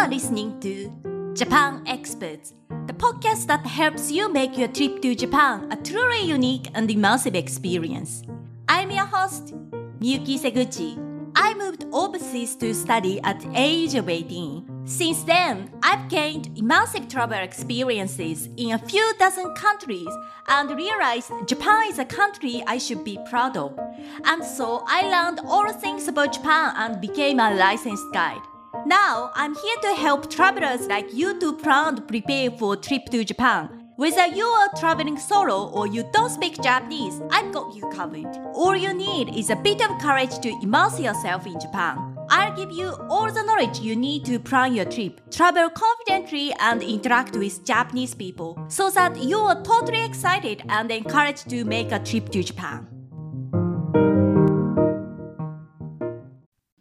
are listening to Japan Experts, the podcast that helps you make your trip to Japan a truly unique and immersive experience. I'm your host, Miyuki Seguchi. I moved overseas to study at age of 18. Since then, I've gained immersive travel experiences in a few dozen countries and realized Japan is a country I should be proud of. And so I learned all things about Japan and became a licensed guide. Now, I'm here to help travelers like you to plan and prepare for a trip to Japan. Whether you are traveling solo or you don't speak Japanese, I've got you covered. All you need is a bit of courage to immerse yourself in Japan. I'll give you all the knowledge you need to plan your trip, travel confidently, and interact with Japanese people so that you are totally excited and encouraged to make a trip to Japan.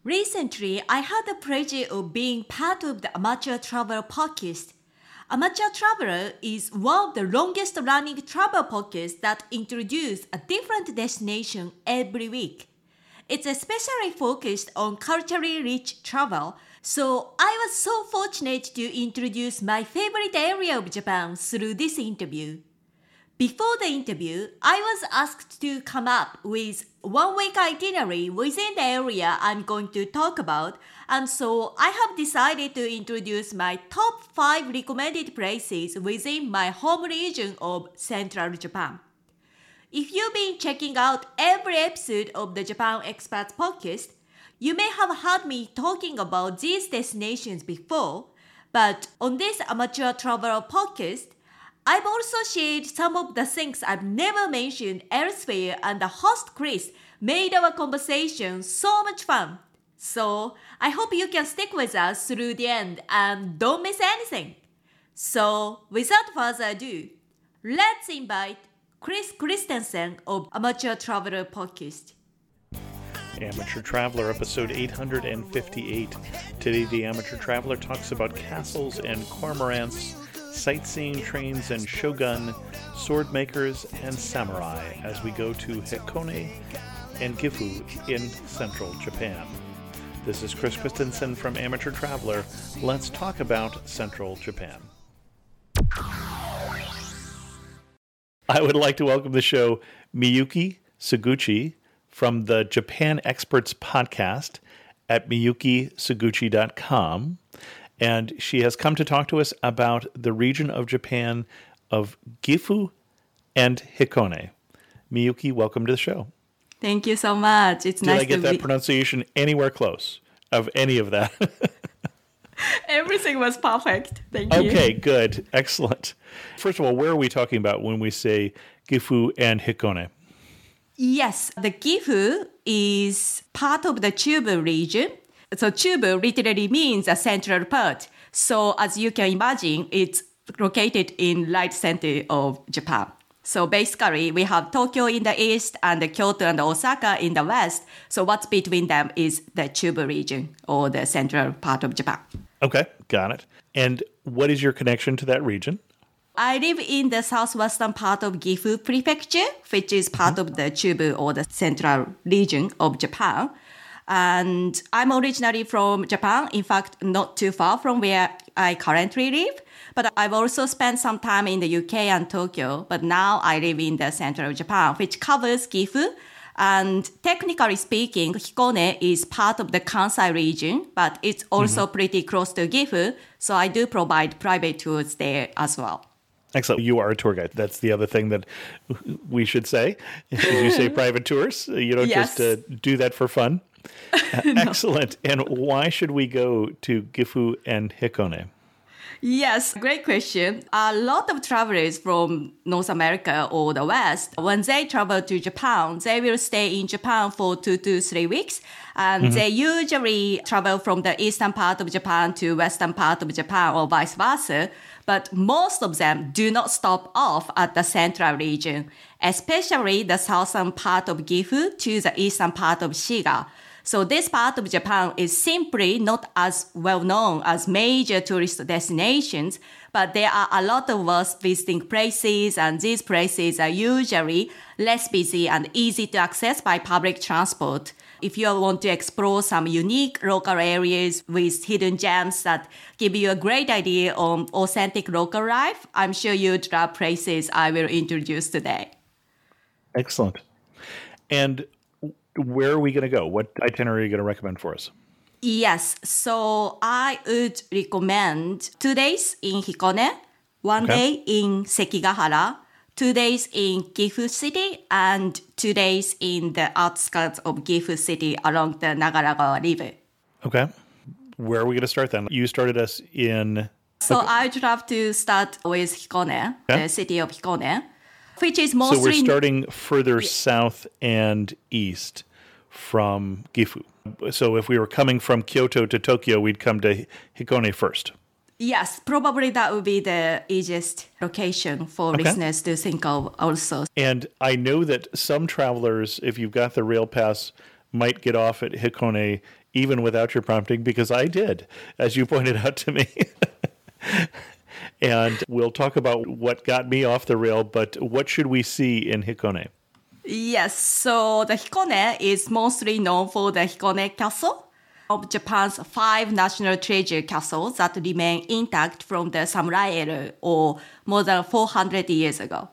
Recently, I had the pleasure of being part of the Amateur Traveler podcast. Amateur Traveler is one of the longest running travel podcasts that introduce a different destination every week. It's especially focused on culturally rich travel, so I was so fortunate to introduce my favorite area of Japan through this interview. Before the interview, I was asked to come up with one week itinerary within the area I'm going to talk about, and so I have decided to introduce my top 5 recommended places within my home region of Central Japan. If you've been checking out every episode of the Japan Experts podcast, you may have heard me talking about these destinations before, but on this amateur traveler podcast, I've also shared some of the things I've never mentioned elsewhere, and the host Chris made our conversation so much fun. So I hope you can stick with us through the end and don't miss anything. So without further ado, let's invite Chris Christensen of Amateur Traveler Podcast. Amateur Traveler, episode 858. Today, the Amateur Traveler talks about castles and cormorants, sightseeing trains and shogun, sword makers, and samurai as we go to Hikone and Gifu in central Japan. This is Chris Christensen from Amateur Traveler. Let's talk about central Japan. I would like to welcome the show Miyuki Seguchi from the Japan Experts podcast at miyukiseguchi.com. And she has come to talk to us about the region of Japan of Gifu and Hikone. Miyuki, welcome to the show. Thank you so much. It's Did nice I get that be. pronunciation anywhere close of any of that? Everything was perfect. Thank you. okay, good. Excellent. First of all, where are we talking about when we say Gifu and Hikone? Yes, the Gifu is part of the Chubu region. So Chubu literally means a central part. So as you can imagine, it's located in right center of Japan. So basically, we have Tokyo in the east and Kyoto and Osaka in the west. So what's between them is the Chubu region or the central part of Japan. Okay, got it. And what is your connection to that region? I live in the southwestern part of Gifu Prefecture, which is part mm-hmm. of the Chubu or the central region of Japan. And I'm originally from Japan, in fact, not too far from where I currently live. But I've also spent some time in the UK and Tokyo. But now I live in the center of Japan, which covers Gifu. And technically speaking, Hikone is part of the Kansai region, but it's also pretty close to Gifu. So I do provide private tours there as well. Excellent. You are a tour guide. That's the other thing that we should say. You say private tours. You don't just uh, do that for fun. Uh, Excellent. And why should we go to Gifu and Hikone? Yes, great question. A lot of travelers from North America or the West, when they travel to Japan, they will stay in Japan for two to three weeks. And they usually travel from the eastern part of Japan to western part of Japan or vice versa. But most of them do not stop off at the central region, especially the southern part of Gifu to the eastern part of Shiga. So this part of Japan is simply not as well known as major tourist destinations, but there are a lot of worth visiting places and these places are usually less busy and easy to access by public transport. If you want to explore some unique local areas with hidden gems that give you a great idea on authentic local life, I'm sure you'd love places I will introduce today. Excellent. And where are we going to go? What itinerary are you going to recommend for us? Yes, so I would recommend two days in Hikone, one Okay. day in Sekigahara, two days in Gifu City, and two days in the outskirts of Gifu City along the Nagaragawa River. Okay. Where are we going to start then? You started us in. So I'd love to start with Hikone, Okay. the city of Hikone, which is So we're starting further south and east from Gifu. So if we were coming from Kyoto to Tokyo, we'd come to Hikone first. Yes, probably that would be the easiest location for Okay. listeners to think of also. And I know that some travelers, if you've got the rail pass, might get off at Hikone even without your prompting, because I did, as you pointed out to me. and we'll talk about what got me off the rail, but what should we see in Hikone? Yes, so the Hikone is mostly known for the Hikone Castle of Japan's five national treasure castles that remain intact from the samurai era or more than 400 years ago.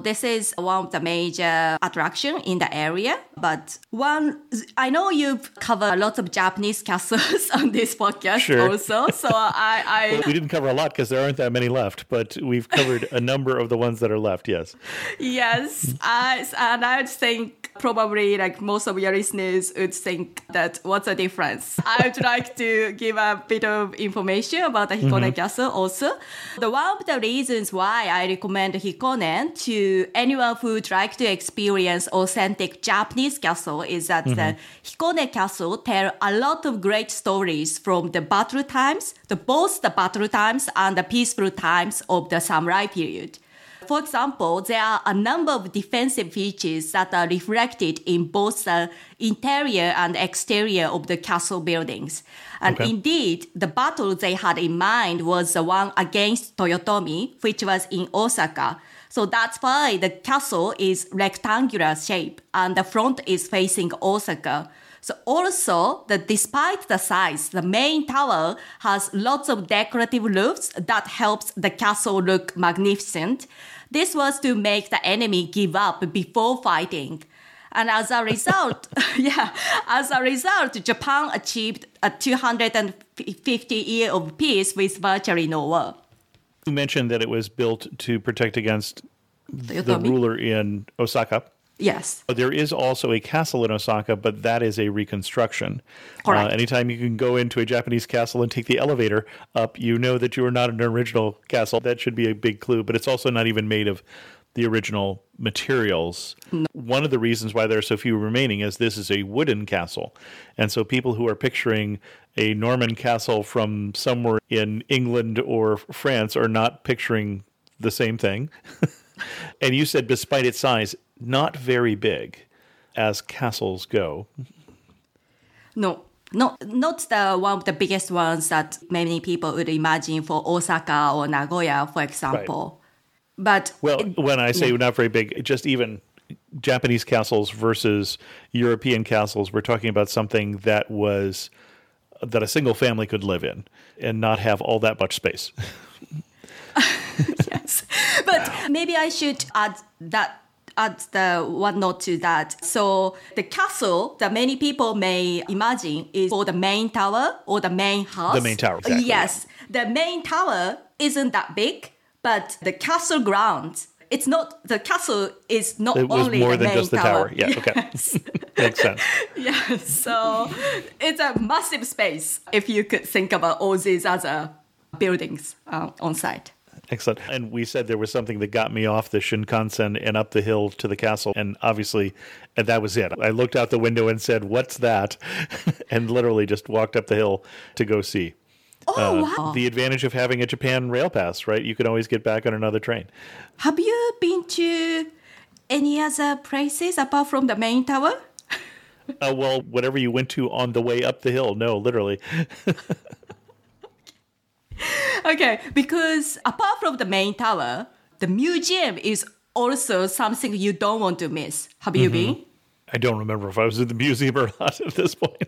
This is one of the major attraction in the area, but one I know you've covered a lot of Japanese castles on this podcast Sure. also, so I, I We didn't cover a lot because there aren't that many left, but we've covered a number of the ones that are left, yes. Yes, I, and I think probably like most of your listeners would think that what's the difference. I would like to give a bit of information about the Hikone mm-hmm. Castle also. The one of the reasons why I recommend Hikone to anyone who would like to experience authentic Japanese castle is that the mm-hmm. Hikone Castle tell a lot of great stories from the battle times, the both the battle times and the peaceful times of the samurai period. For example, there are a number of defensive features that are reflected in both the interior and exterior of the castle buildings. And Okay. indeed, the battle they had in mind was the one against Toyotomi, which was in Osaka. So that's why the castle is rectangular shape and the front is facing Osaka. So also, despite the size, the main tower has lots of decorative roofs that helps the castle look magnificent. This was to make the enemy give up before fighting. And as a result, yeah, as a result, Japan achieved a 250 year of peace with virtually no war. You mentioned that it was built to protect against the Toyotomi? ruler in Osaka. Yes. There is also a castle in Osaka, but that is a reconstruction. Correct. Uh, anytime you can go into a Japanese castle and take the elevator up, you know that you are not an original castle. That should be a big clue, but it's also not even made of the original materials. One of the reasons why there are so few remaining is this is a wooden castle. And so people who are picturing a Norman castle from somewhere in England or France are not picturing the same thing. and you said, despite its size, not very big as castles go. No, not not the one of the biggest ones that many people would imagine for Osaka or Nagoya, for example. But Well, when I say not very big, just even Japanese castles versus European castles, we're talking about something that was that a single family could live in and not have all that much space. yes, but maybe I should add that add the one note to that. So the castle that many people may imagine is for the main tower or the main house. The main tower, exactly, Yes, the main tower isn't that big, but the castle grounds. It's not the castle is not It was only more the than just the tower. Yeah, okay. Makes sense. Yeah, so it's a massive space if you could think about all these other buildings uh, on site. Excellent. And we said there was something that got me off the Shinkansen and up the hill to the castle. And obviously, and that was it. I looked out the window and said, What's that? and literally just walked up the hill to go see. Oh, Uh, wow. The advantage of having a Japan rail pass, right? You can always get back on another train. Have you been to any other places apart from the main tower? Uh, well, whatever you went to on the way up the hill. No, literally. Okay, because apart from the main tower, the museum is also something you don't want to miss. Have you been? I don't remember if I was in the museum or not at this point.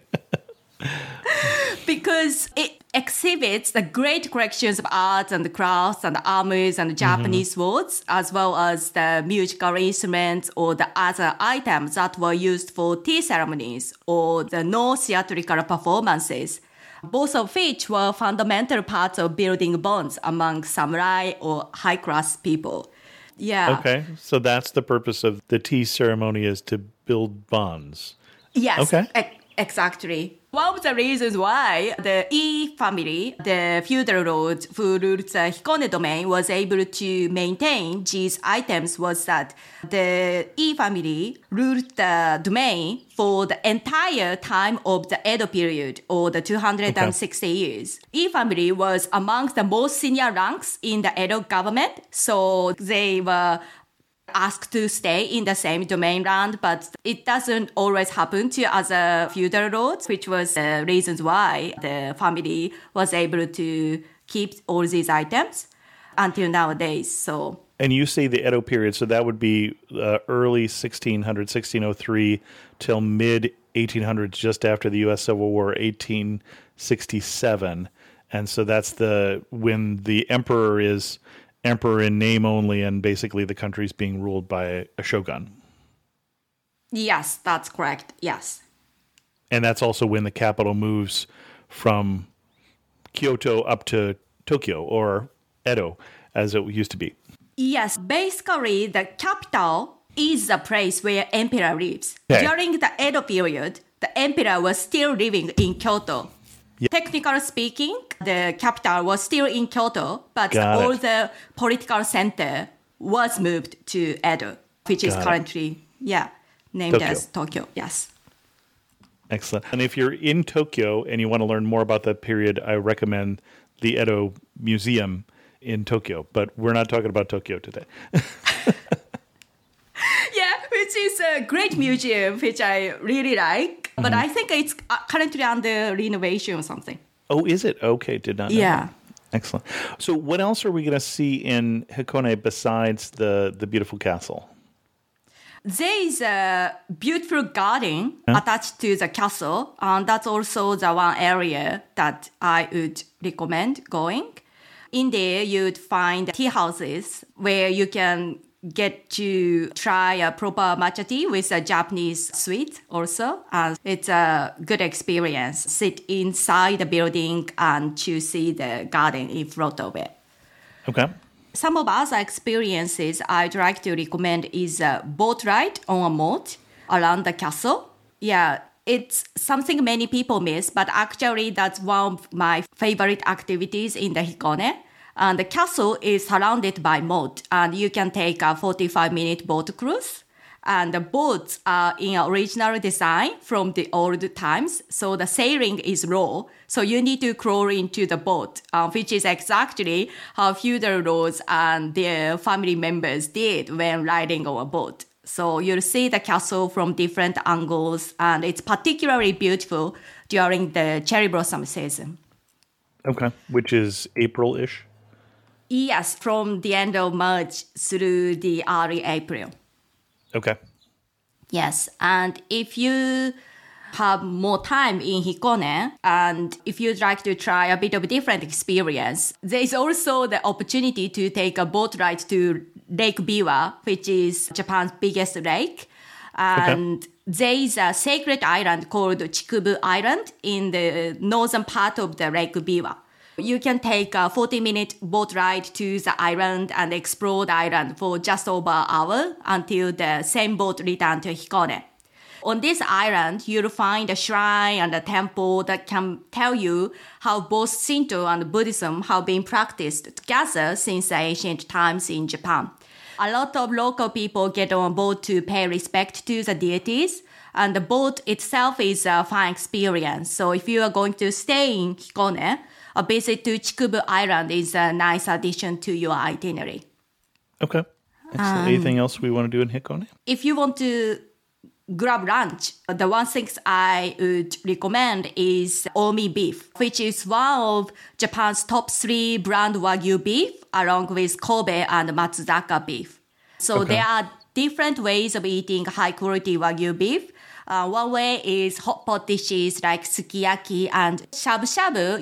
because it exhibits the great collections of arts and crafts and armors and mm-hmm. Japanese swords, as well as the musical instruments or the other items that were used for tea ceremonies or the Noh theatrical performances. Both of which were fundamental parts of building bonds among samurai or high class people. Yeah. Okay, so that's the purpose of the tea ceremony is to build bonds. Yes. Okay. e- exactly. One of the reasons why the E family, the feudal lords who ruled the Hikone domain, was able to maintain these items was that the E family ruled the domain for the entire time of the Edo period, or the 260 years. E family was amongst the most senior ranks in the Edo government, so they were asked to stay in the same domain land, but it doesn't always happen to other feudal lords, which was the reasons why the family was able to keep all these items until nowadays. So And you say the Edo period, so that would be uh, early 1600, 1603 till mid 1800s, just after the U.S. Civil War, 1867. And so that's the when the emperor is emperor in name only, and basically the country's being ruled by a shogun. yes, that's correct. Yes. And that's also when the capital moves from Kyoto up to Tokyo or Edo, as it used to be. Yes, basically the capital is the place where emperor lives. Okay. During the Edo period, the emperor was still living in Kyoto. Technically speaking, the capital was still in Kyoto, but Got all it. the political center was moved to Edo, which is Got it. currently yeah named Tokyo. as Tokyo. Yes. Excellent. And if you're in Tokyo and you want to learn more about that period, I recommend the Edo Museum in Tokyo. But we're not talking about Tokyo today. Yeah, which is a great museum, which I really like. But Mm-hmm. I think it's uh, currently under renovation or something. Oh, is it? Okay, did not know Yeah. that. Excellent. So what else are we going to see in Hikone besides the, the beautiful castle? There is a beautiful garden attached to the castle, and that's also the one area that I would recommend going. In there, you'd find tea houses where you can get to try a proper matcha tea with a Japanese sweet also. And it's a good experience. Sit inside the building and to see the garden in front of it. Okay. Some of other experiences I'd like to recommend is a boat ride on a moat around the castle. Yeah, it's something many people miss, but actually that's one of my favorite activities in the Hikone. And the castle is surrounded by moat, and you can take a 45 minute boat cruise. And the boats are in original design from the old times, so the sailing is low. So you need to crawl into the boat, uh, which is exactly how feudal lords and their family members did when riding on a boat. So you'll see the castle from different angles, and it's particularly beautiful during the cherry blossom season. Okay. Which is April ish. Yes, from the end of March through the early April. Okay. Yes, and if you have more time in Hikone and if you'd like to try a bit of a different experience, there is also the opportunity to take a boat ride to Lake Biwa, which is Japan's biggest lake. And there is a sacred island called Chikubu Island in the northern part of the Lake Biwa. You can take a 40 minute boat ride to the island and explore the island for just over an hour until the same boat return to Hikone. On this island, you'll find a shrine and a temple that can tell you how both Shinto and Buddhism have been practiced together since the ancient times in Japan. A lot of local people get on board to pay respect to the deities, and the boat itself is a fun experience. So if you are going to stay in Hikone, a visit to Chikubu Island is a nice addition to your itinerary. Okay. Excellent. Anything else we want to do in Hikone? if you want to grab lunch, the one thing I would recommend is Omi beef, which is one of Japan's top three brand Wagyu beef, along with Kobe and Matsuzaka beef. So Okay. there are different ways of eating high quality Wagyu beef. Uh, one way is hot pot dishes like sukiyaki and shabu shabu.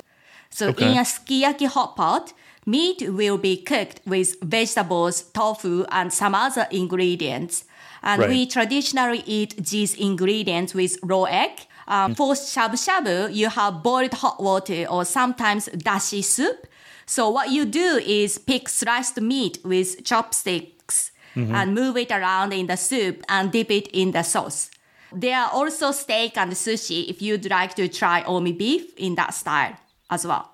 So Okay. in a sukiyaki hot pot, meat will be cooked with vegetables, tofu, and some other ingredients. And Right. we traditionally eat these ingredients with raw egg. Um, For shabu shabu, you have boiled hot water or sometimes dashi soup. So what you do is pick sliced meat with chopsticks and move it around in the soup and dip it in the sauce. There are also steak and sushi if you'd like to try omi beef in that style as well.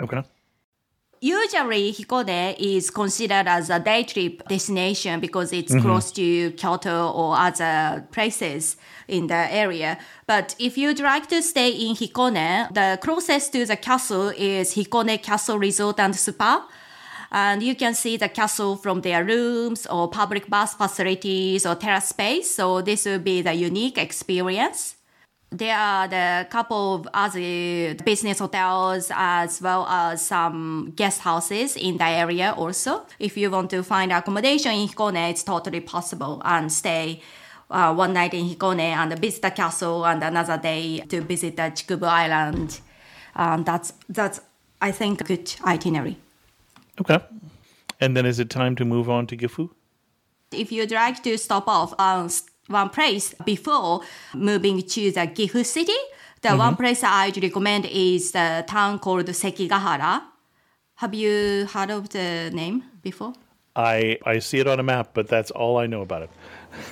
Okay. Usually, Hikone is considered as a day trip destination because it's mm-hmm. close to Kyoto or other places in the area. But if you'd like to stay in Hikone, the closest to the castle is Hikone Castle Resort and Spa. And you can see the castle from their rooms or public bath facilities or terrace space. So this will be the unique experience. There are the couple of other business hotels as well as some guest houses in the area also. If you want to find accommodation in Hikone, it's totally possible and stay uh, one night in Hikone and visit the castle and another day to visit the Chikubu Island. Um, that's that's I think a good itinerary. Okay. And then is it time to move on to Gifu? If you'd like to stop off on s- one place before moving to the Gifu city, the one mm-hmm. place I'd recommend is the town called Sekigahara. Have you heard of the name before? I I see it on a map, but that's all I know about it.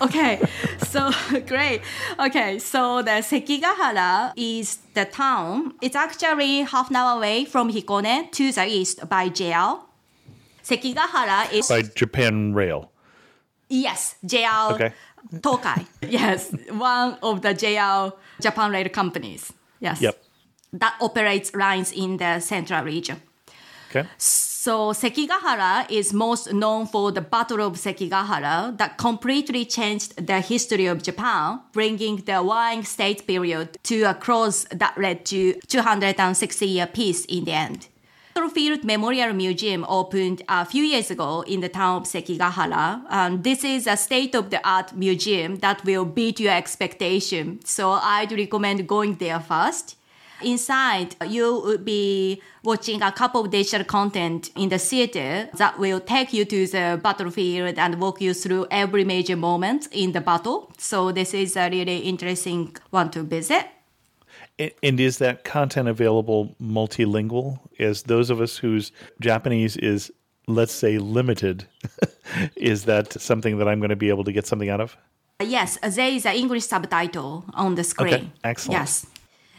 Okay, so great. Okay, so the Sekigahara is the town. It's actually half an hour away from Hikone to the east by JR. Sekigahara is By Japan Rail. Yes, JR Okay. Tokai. yes, one of the JR Japan Rail companies. Yes. Yep. That operates lines in the central region. Okay. So Sekigahara is most known for the Battle of Sekigahara that completely changed the history of Japan, bringing the warring state period to a close that led to 260 year peace in the end. Battlefield Memorial Museum opened a few years ago in the town of Sekigahara. And this is a state-of-the-art museum that will beat your expectation. So I'd recommend going there first. Inside, you would be watching a couple of digital content in the theater that will take you to the battlefield and walk you through every major moment in the battle. So this is a really interesting one to visit. And is that content available multilingual? As those of us whose Japanese is, let's say, limited, is that something that I'm going to be able to get something out of? Yes, there is an English subtitle on the screen. Okay, excellent. Yes.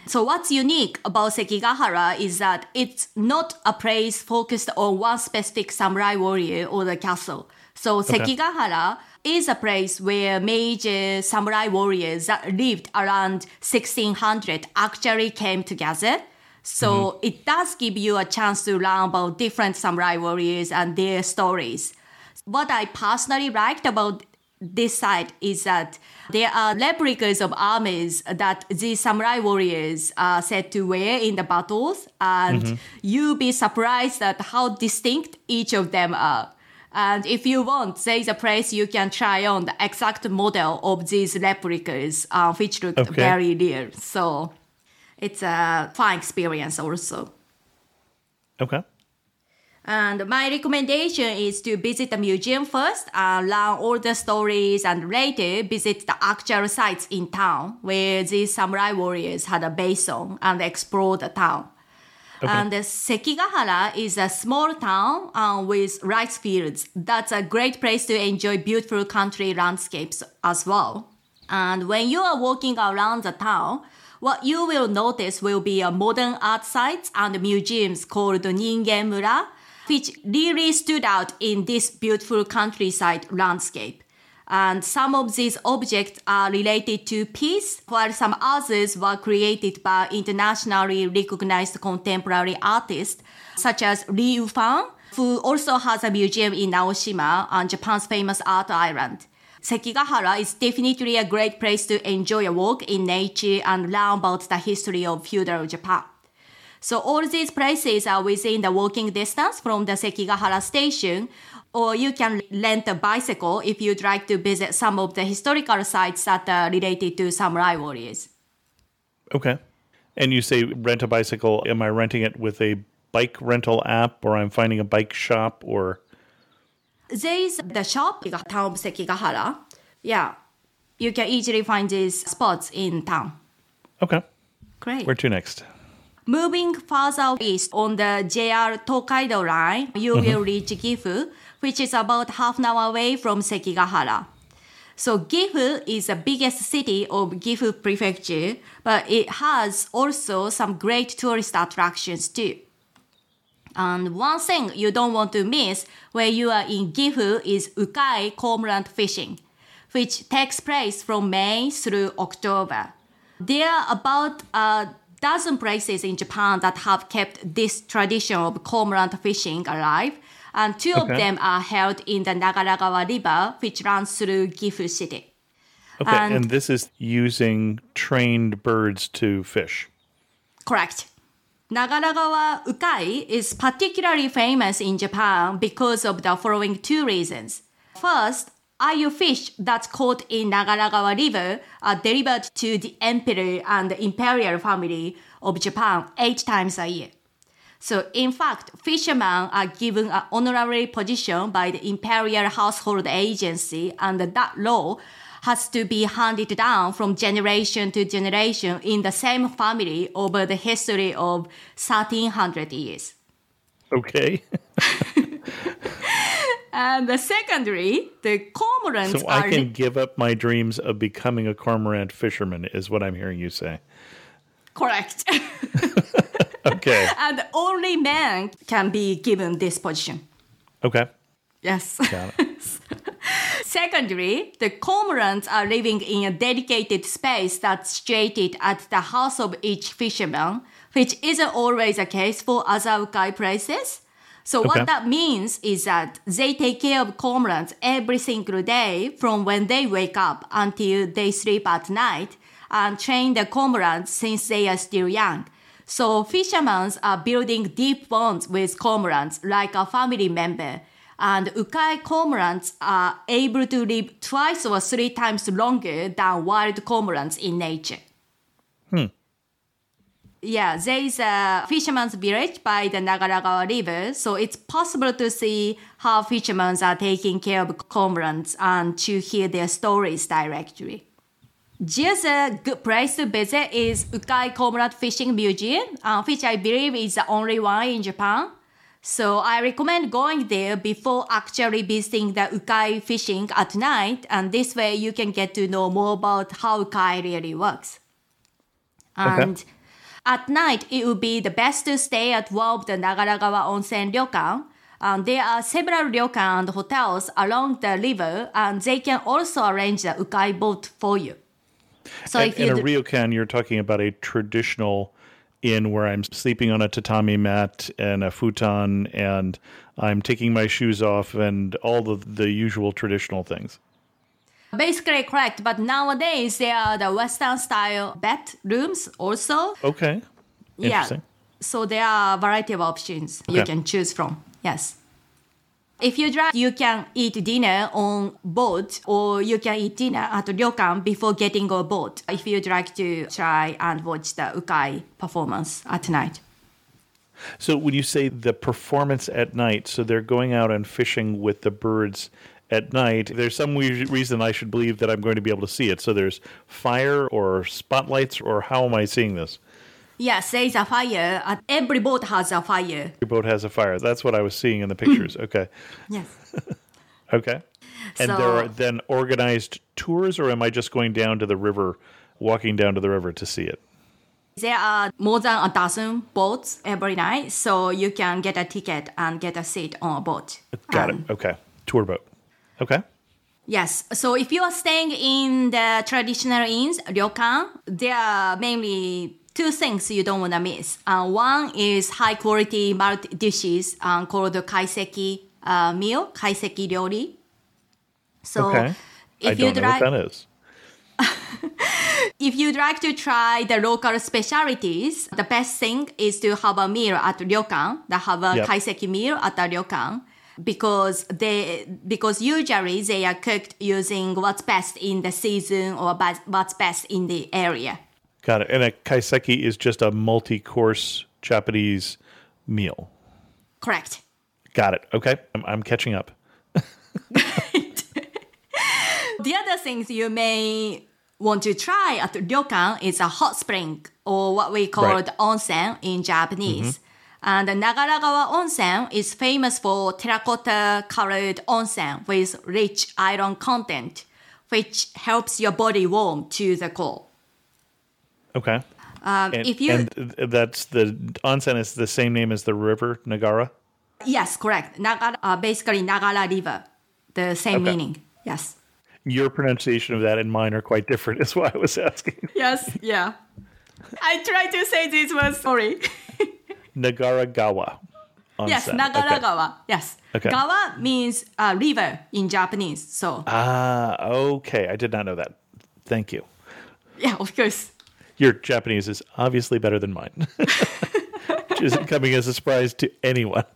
So what's unique about Sekigahara is that it's not a place focused on one specific samurai warrior or the castle. So Sekigahara is a place where major samurai warriors that lived around 1600 actually came together. So mm-hmm. it does give you a chance to learn about different samurai warriors and their stories. What I personally liked about this site is that there are replicas of armors that these samurai warriors are said to wear in the battles, and mm-hmm. you'll be surprised at how distinct each of them are. And if you want, there is a place you can try on the exact model of these replicas, uh, which look Okay. very real. So it's a fun experience also. Okay. And my recommendation is to visit the museum first and learn all the stories and later visit the actual sites in town where these samurai warriors had a base on and explore the town. And the Sekigahara is a small town uh, with rice fields. That's a great place to enjoy beautiful country landscapes as well. And when you are walking around the town, what you will notice will be a modern art sites and museums called Ningen Mura, which really stood out in this beautiful countryside landscape. And some of these objects are related to peace, while some others were created by internationally recognized contemporary artists, such as Lee Ufan, who also has a museum in Naoshima on Japan's famous art island. Sekigahara is definitely a great place to enjoy a walk in nature and learn about the history of feudal Japan. So all these places are within the walking distance from the Sekigahara station, or you can rent a bicycle if you'd like to visit some of the historical sites that are related to samurai warriors. Okay. And you say rent a bicycle. Am I renting it with a bike rental app or I'm finding a bike shop or There is the shop, town of Sekigahara. Yeah, you can easily find these spots in town. Okay. Great. Where to next? Moving further east on the JR Tokaido line, you mm-hmm. will reach Gifu, which is about half an hour away from Sekigahara. So Gifu is the biggest city of Gifu Prefecture, but it has also some great tourist attractions too. And one thing you don't want to miss when you are in Gifu is Ukai cormorant fishing, which takes place from May through October. There are about a dozen places in Japan that have kept this tradition of cormorant fishing alive, and two of them are held in the Nagaragawa River, which runs through Gifu City. Okay. And- And, this is using trained birds to fish. Correct. Nagaragawa ukai is particularly famous in Japan because of the following two reasons. First, ayu fish that's caught in Nagaragawa River are delivered to the emperor and the imperial family of Japan eight times a year. So, in fact, fishermen are given an honorary position by the Imperial Household Agency, and that law has to be handed down from generation to generation in the same family over the history of 1300 years. Okay. And the secondary, the cormorants so are I can give up my dreams of becoming a cormorant fisherman, is what I'm hearing you say. Correct. Okay. and only men can be given this position. Okay. Yes. Got it. Secondly, the cormorants are living in a dedicated space that's situated at the house of each fisherman, which isn't always the case for other ukai places. So Okay. what that means is that they take care of cormorants every single day from when they wake up until they sleep at night and train the cormorants since they are still young. So fishermen are building deep bonds with cormorants like a family member. And ukai cormorants are able to live twice or three times longer than wild cormorants in nature. Hmm. Yeah, there is a fisherman's village by the Nagaragawa River, so it's possible to see how fishermen are taking care of cormorants and to hear their stories directly. Just a good place to visit is Ukai Cormorant Fishing Museum, uh, which I believe is the only one in Japan. So I recommend going there before actually visiting the ukai fishing at night, and this way you can get to know more about how ukai really works. And at night, it would be the best to stay at one of the Nagaragawa Onsen Ryokan. And there are several ryokan and hotels along the river, and they can also arrange the ukai boat for you. So and, if and a ryokan, you're talking about a traditional inn where I'm sleeping on a tatami mat and a futon, and I'm taking my shoes off and all the the usual traditional things. Basically correct, but nowadays there are the Western style bedrooms also. Okay. Yeah. So there are a variety of options you can choose from. Yes. If you drive, you can eat dinner on boat or you can eat dinner at ryokan before getting on boat if you'd like to try and watch the ukai performance at night. So when you say the performance at night, so they're going out and fishing with the birds at night. There's some reason I should believe that I'm going to be able to see it. So there's fire or spotlights, or how am I seeing this? Yes, there is a fire. Every boat has a fire. Every boat has a fire. That's what I was seeing in the pictures. Okay, Yes. okay. And there are then organized tours, or am I just going down to the river, walking down to the river to see it? There are more than a dozen boats every night, so you can get a ticket and get a seat on a boat. Got Um, it. Okay, tour boat. Okay. Yes. So if you are staying in the traditional inns, ryokan, there are mainly two things you don't want to miss. Uh, one is high quality multi dishes um, called kaiseki uh, meal, kaiseki ryori. So Okay. I if you don't know what like, that is. if you'd like to try the local specialties, the best thing is to have a meal at ryokan, that have a Yep. kaiseki meal at a ryokan. because they because usually they are cooked using what's best in the season or what's best in the area. Got it. And a kaiseki is just a multi-course Japanese meal. Correct. Got it. Okay, I'm, I'm catching up. The other things you may want to try at ryokan is a hot spring or what we call Right. onsen in Japanese. Mm-hmm. And the Nagaragawa onsen is famous for terracotta colored onsen with rich iron content, which helps your body warm to the core. Okay. Um, And, if you and that's the onsen is the same name as the river Nagara. yes, correct. Nagara, uh, basically Nagara River, the same Okay. meaning. Yes. Your pronunciation of that and mine are quite different. Is why I was asking. Yes. Yeah. I tried to say this word. Sorry. Nagaragawa. Onsen. Yes, Okay. Nagaragawa. Yes. Okay. Gawa means uh, river in Japanese. So, Ah, okay. I did not know that. Thank you. yeah, of course. Your Japanese is obviously better than mine. Which isn't coming as a surprise to anyone.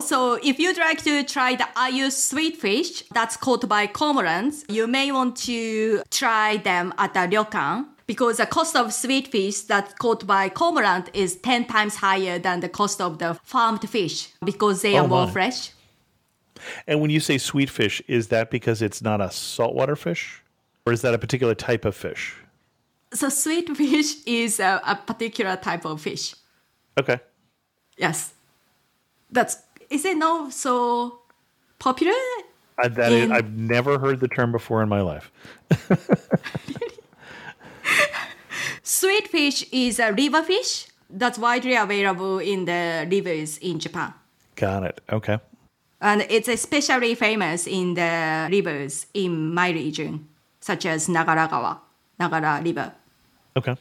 So, if you'd like to try the Ayu sweet fish that's caught by cormorants, you may want to try them at the ryokan because the cost of sweet fish that's caught by cormorant is 10 times higher than the cost of the farmed fish because they Oh are more fresh. and when you say sweet fish, is that because it's not a saltwater fish? Or is that a particular type of fish? So, sweet fish is a, a particular type of fish. Okay. Yes. That's is it not so popular? I, that is, In- I've never heard the term before in my life. Sweet fish is a river fish that's widely available in the rivers in Japan. Got it. Okay. And it's especially famous in the rivers in my region, such as Nagaragawa, Nagara River. Okay.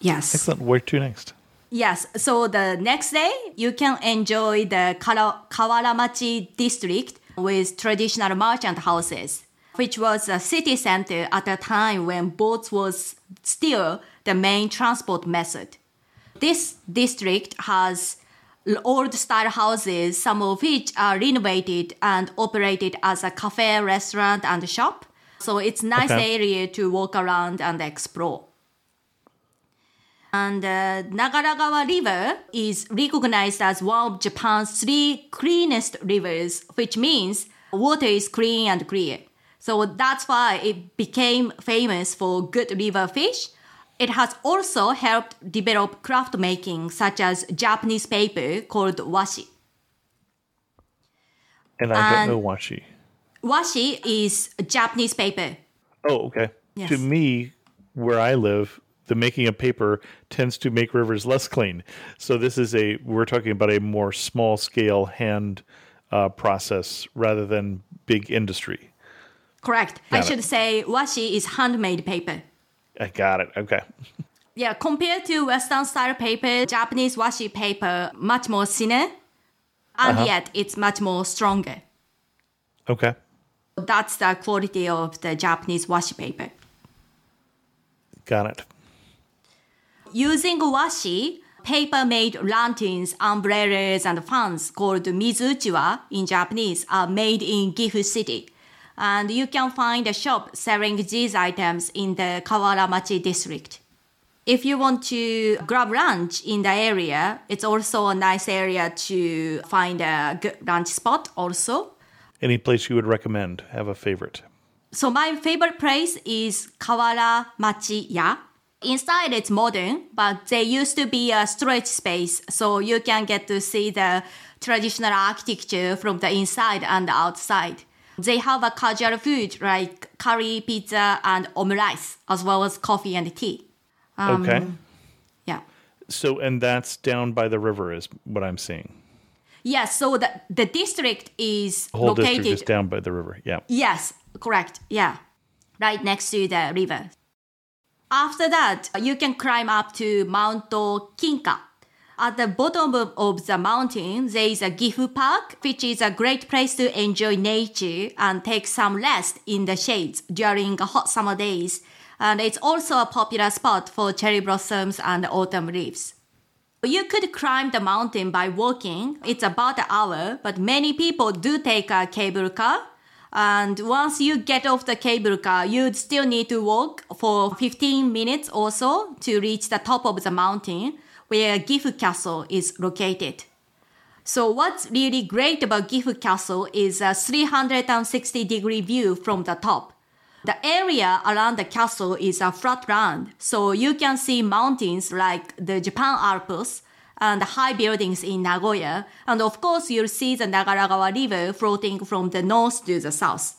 Yes. Excellent. Where to next? Yes. So the next day, you can enjoy the Kawaramachi district with traditional merchant houses, which was a city center at a time when boats was still the main transport method. This district has old style houses, some of which are renovated and operated as a cafe, restaurant, and shop. So it's nice Okay. area to walk around and explore. And uh, Nagaragawa River is recognized as one of Japan's three cleanest rivers, which means water is clean and clear. So that's why it became famous for good river fish. It has also helped develop craft making, such as Japanese paper called washi. And I don't know washi. Washi is Japanese paper. Oh, okay. Yes. To me, where I live, the making of paper tends to make rivers less clean. So this is a we're talking about a more small scale hand uh, process rather than big industry. Correct. I it. should say washi is handmade paper. I got it. Okay. Yeah, compared to Western style paper, Japanese washi paper much more thinner, and Uh-huh. yet it's much more stronger. Okay. That's the quality of the Japanese washi paper. Got it. Using washi, paper made lanterns, umbrellas, and fans called mizuchiwa in Japanese are made in Gifu City. And you can find a shop selling these items in the Kawaramachi district. If you want to grab lunch in the area, it's also a nice area to find a good lunch spot also. Any place you would recommend? Have a favorite? So my favorite place is Kawara Machi Ya. Inside it's modern, but there used to be a storage space, so you can get to see the traditional architecture from the inside and the outside. They have a casual food like curry, pizza, and omurice, as well as coffee and tea. Um, okay. Yeah. So and that's down by the river is what I'm seeing. Yes, so the, the district is The whole located district is down by the river. Yeah. Yes, correct. Yeah. Right next to the river. After that, you can climb up to Mount Kinka. At the bottom of, the mountain, there is a Gifu Park, which is a great place to enjoy nature and take some rest in the shades during hot summer days. And it's also a popular spot for cherry blossoms and autumn leaves. You could climb the mountain by walking. It's about an hour, but many people do take a cable car. And once you get off the cable car, you'd still need to walk for 15 minutes or so to reach the top of the mountain where Gifu Castle is located. So what's really great about Gifu Castle is a 360 degree view from the top. The area around the castle is a flat land, so you can see mountains like the Japan Alps and high buildings in Nagoya, and of course you'll see the Nagaragawa River floating from the north to the south.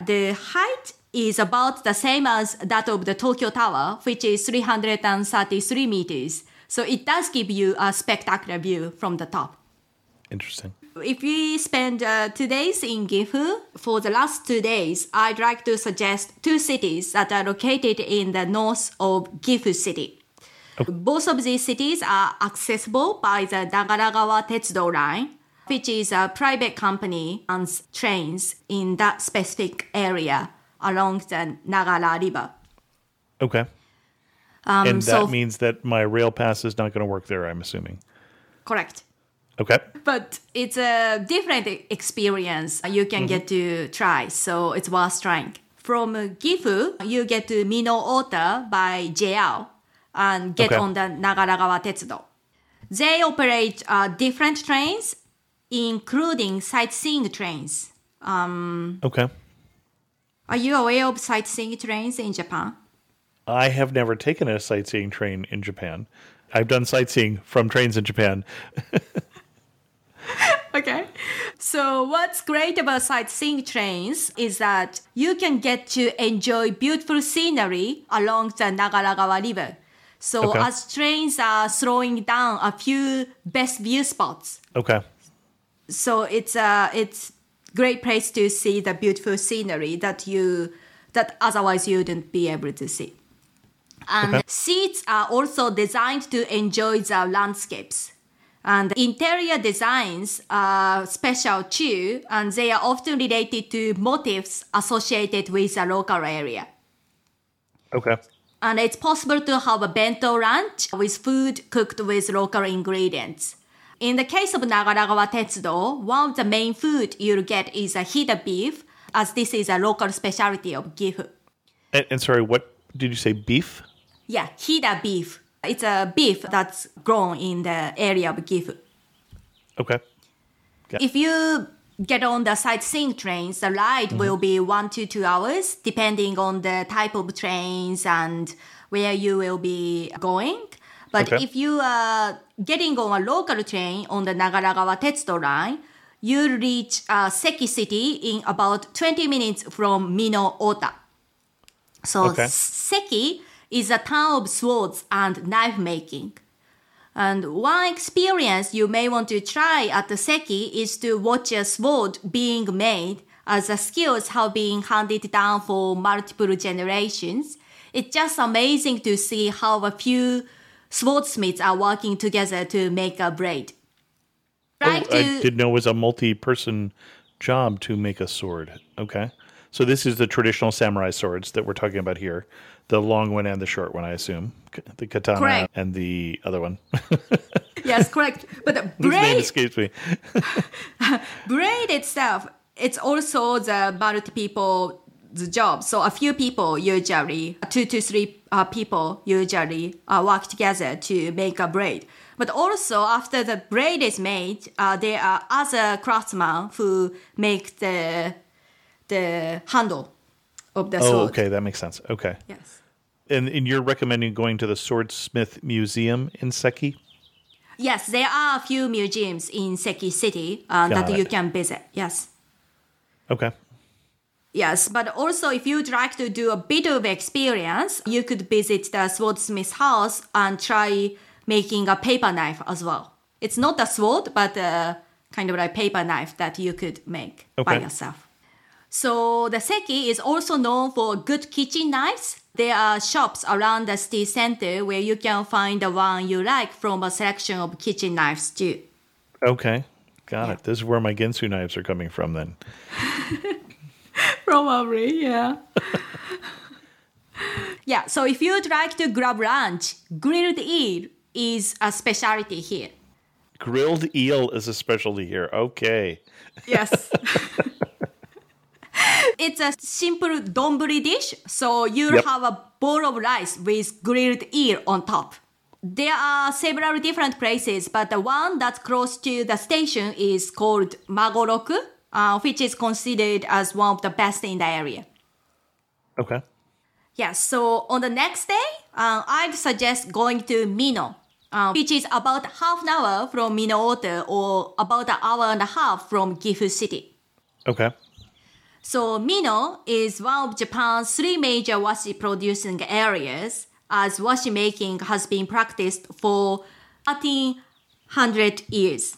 The height is about the same as that of the Tokyo Tower, which is 333 meters. So it does give you a spectacular view from the top. Interesting. If we spend uh, two days in Gifu, for the last two days, I'd like to suggest two cities that are located in the north of Gifu City. Both of these cities are accessible by the Nagaragawa Tetsudo line, which is a private company owns trains in that specific area along the Nagara River. Okay. Um, and that so, means that my rail pass is not going to work there, I'm assuming. correct. Okay. But it's a different experience you can get to try, so it's worth trying. From Gifu, you get to Mino Ota by JR and get Okay. on the Nagaragawa Tetsudo. They operate uh, different trains, including sightseeing trains. Okay. Are you aware of sightseeing trains in Japan? I have never taken a sightseeing train in Japan. I've done sightseeing from trains in Japan. Okay. So what's great about sightseeing trains is that you can get to enjoy beautiful scenery along the Nagaragawa River. So Okay. as trains are slowing down a few best view spots. Okay. So it's a it's great place to see the beautiful scenery that you that otherwise you wouldn't be able to see. And Okay. seats are also designed to enjoy the landscapes. And interior designs are special too, and they are often related to motifs associated with the local area. Okay. And it's possible to have a bento lunch with food cooked with local ingredients. In the case of Nagaragawa Tetsudo, one of the main food you'll get is a hida beef, as this is a local specialty of Gifu. And, and sorry, what did you say? Beef? Yeah, hida beef. It's a beef that's grown in the area of Gifu. Okay. If you get on the sightseeing trains, the ride will be one to two hours, depending on the type of trains and where you will be going. But Okay. if you are getting on a local train on the Nagaragawa Tetsudo line, you'll reach uh, Seki City in about 20 minutes from Mino Ota. So Okay. Seki is a town of swords and knife making. And one experience you may want to try at the Seki is to watch a sword being made as the skills have been handed down for multiple generations. It's just amazing to see how a few swordsmiths are working together to make a blade. Oh, I didn't know it was a multi-person job to make a sword. Okay. So this is the traditional samurai swords that we're talking about here. The long one and the short one, I assume. The katana Correct. and the other one. yes, correct. But the name escapes me. braid itself, it's also the multi people the job. So a few people usually, two to three uh, people usually uh, work together to make a braid. But also after the braid is made, uh, there are other craftsmen who make the the handle of the Oh, sword. okay, that makes sense. Okay. Yes. And, and you're recommending going to the Swordsmith Museum in Seki? Yes, there are a few museums in Seki City uh, that you can visit. Yes. Okay. Yes, but also if you'd like to do a bit of experience, you could visit the swordsmith's house and try making a paper knife as well. It's not a sword, but a kind of like paper knife that you could make by yourself. So the Seki is also known for good kitchen knives. There are shops around the city center where you can find the one you like from a selection of kitchen knives too. Okay. Got it. This is where my Ginsu knives are coming from then. Probably, yeah. yeah, so if you'd like to grab lunch, grilled eel is a specialty here. Grilled eel is a specialty here. Okay. Yes. it's a simple donburi dish, so you Yep. have a bowl of rice with grilled eel on top. There are several different places, but the one that's close to the station is called Magoroku, uh, which is considered as one of the best in the area. Okay. Yeah, so on the next day, uh, I'd suggest going to Mino, uh, which is about half an hour from Mino Ota or about an hour and a half from Gifu City. Okay. So Mino is one of Japan's three major washi producing areas, as washi making has been practiced for 1300 years.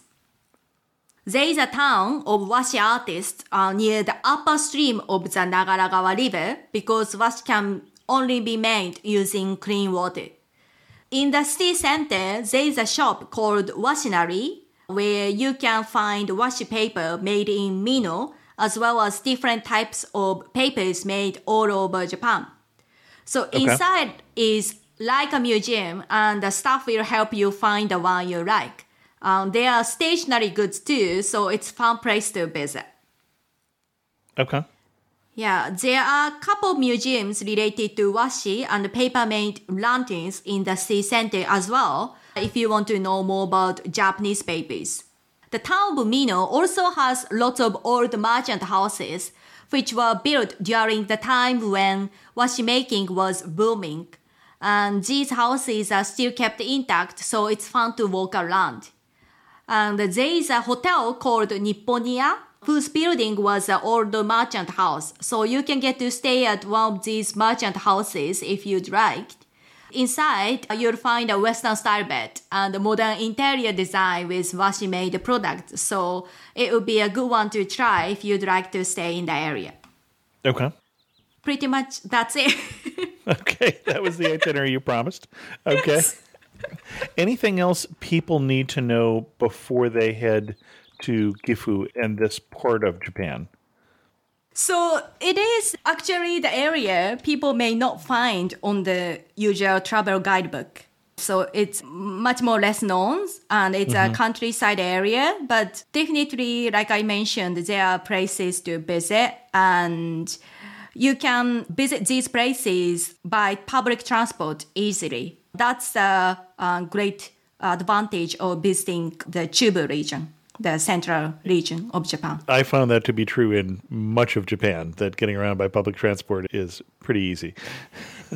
There is a town of washi artists uh, near the upper stream of the Nagaragawa River because washi can only be made using clean water. In the city center, there is a shop called Washinari where you can find washi paper made in Mino as well as different types of papers made all over Japan. So inside is like a museum and the staff will help you find the one you like. Um, there are stationary goods too, so it's fun place to visit. Okay. Yeah, there are a couple museums related to washi and paper-made lanterns in the city center as well, if you want to know more about Japanese papers. The town of Mino also has lots of old merchant houses, which were built during the time when washi making was booming. And these houses are still kept intact, so it's fun to walk around. And there is a hotel called Nipponia, whose building was an old merchant house. So you can get to stay at one of these merchant houses if you'd like. Inside, uh, you'll find a Western style bed and modern interior design with washi made products. So it would be a good one to try if you'd like to stay in the area. Okay. Pretty much that's it. Okay. That was the itinerary you promised. Okay. Anything else people need to know before they head to Gifu and this part of Japan? So it is actually the area people may not find on the usual travel guidebook. So it's much more less known and it's a mm-hmm. countryside area, but definitely, like I mentioned, there are places to visit and you can visit these places by public transport easily. That's a, a uh, great advantage of visiting the Chubu region, the central region of Japan. I found that to be true in much of Japan, that getting around by public transport is pretty easy.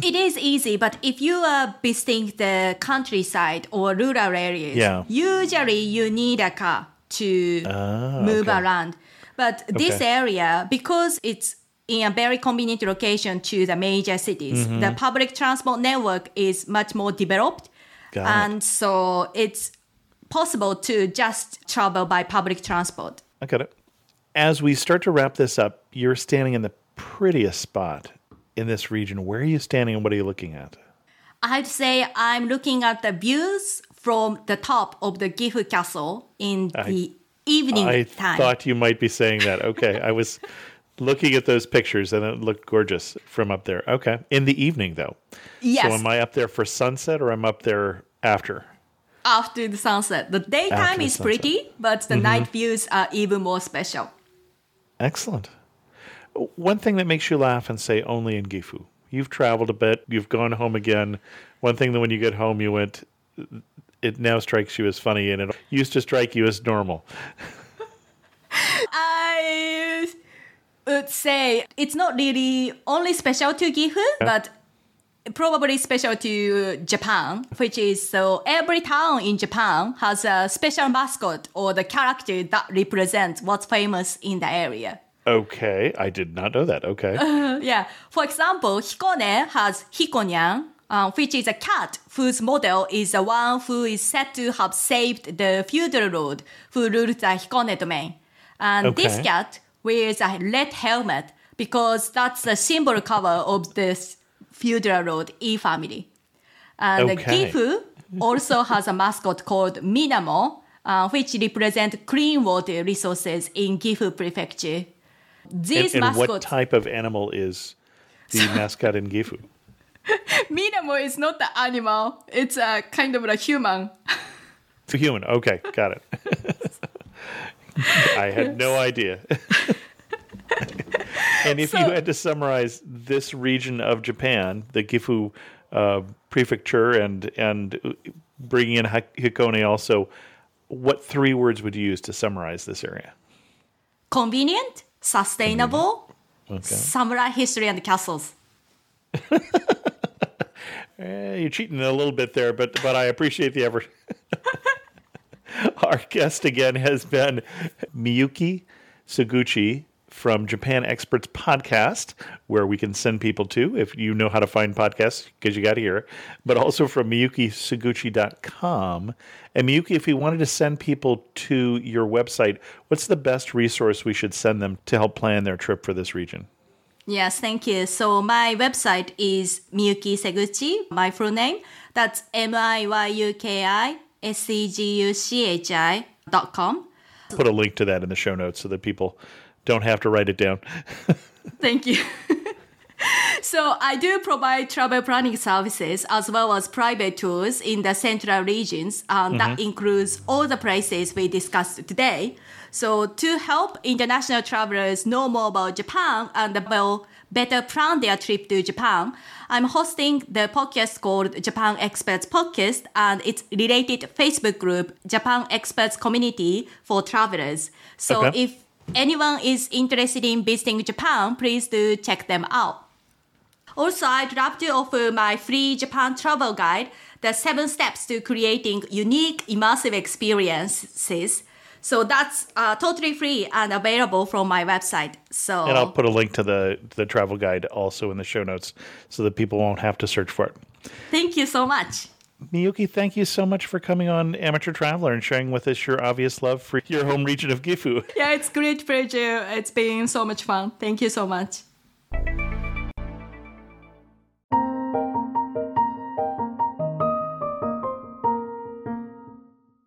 it is easy, but if you are visiting the countryside or rural areas, Yeah. usually you need a car to move okay. around. But this Okay. area, because it's in a very convenient location to the major cities, Mm-hmm. the public transport network is much more developed. Got it. and so it's possible to just travel by public transport. I got it. As we start to wrap this up, you're standing in the prettiest spot in this region. Where are you standing and what are you looking at? I'd say I'm looking at the views from the top of the Gifu Castle in the evening time. I time. thought you might be saying that. Okay. I was looking at those pictures and it looked gorgeous from up there. Okay. In the evening, though. yes, So am I up there for sunset or I'm up there after? After the sunset. The daytime After is pretty, but the mm-hmm. night views are even more special. Excellent. One thing that makes you laugh and say only in Gifu. You've traveled a bit, you've gone home again. One thing that when you get home, you went, it now strikes you as funny and it used to strike you as normal. I would say it's not really only special to Gifu, but probably special to Japan, which is so every town in Japan has a special mascot or the character that represents what's famous in the area. Okay. I did not know that. Okay. Yeah. For example, Hikone has Hikonyan, um, which is a cat whose model is the one who is said to have saved the feudal lord who ruled the Hikone domain. And this cat wears a red helmet because that's the symbol color of this feudal Road E family. And Okay. Gifu also has a mascot called Minamo, uh, which represents clean water resources in Gifu prefecture. and These and what mascots type of animal is the mascot in Gifu? Minamo is not the animal. It's a kind of a human. It's a human. Okay, got it. I had no idea. and if So- you had to summarize this region of Japan, the Gifu uh, prefecture, and and bringing in Hikone also, what three words would you use to summarize this area? Convenient, sustainable, Okay. samurai history and the castles. Eh, you're cheating a little bit there, but but I appreciate the effort. Our guest again has been Miyuki Seguchi from Japan Experts Podcast, where we can send people to if you know how to find podcasts because you got to hear it, but also from MiyukiSeguchi.com. And Miyuki, if we wanted to send people to your website, what's the best resource we should send them to help plan their trip for this region? Yes, thank you. So my website is Miyuki Seguchi, my full name. That's M I Y U K I S E G U C H I dot com. Put a link to that in the show notes so that people don't have to write it down. Thank you. so I do provide travel planning services as well as private tours in the central regions. Um, That includes all the places we discussed today. So to help international travelers know more about Japan and well better plan their trip to Japan, I'm hosting the podcast called Japan Experts Podcast and its related Facebook group, Japan Experts Community for Travelers. So Okay. if anyone is interested in visiting Japan, please do check them out. Also, I'd love to offer my free Japan travel guide, The Seven Steps to Creating Unique Immersive Experiences. So that's uh, totally free and available from my website. So And I'll put a link to the to the travel guide also in the show notes so that people won't have to search for it. thank you so much. Miyuki, thank you so much for coming on Amateur Traveler and sharing with us your obvious love for your home region of Gifu. Yeah, it's great pleasure. It's been so much fun. Thank you so much.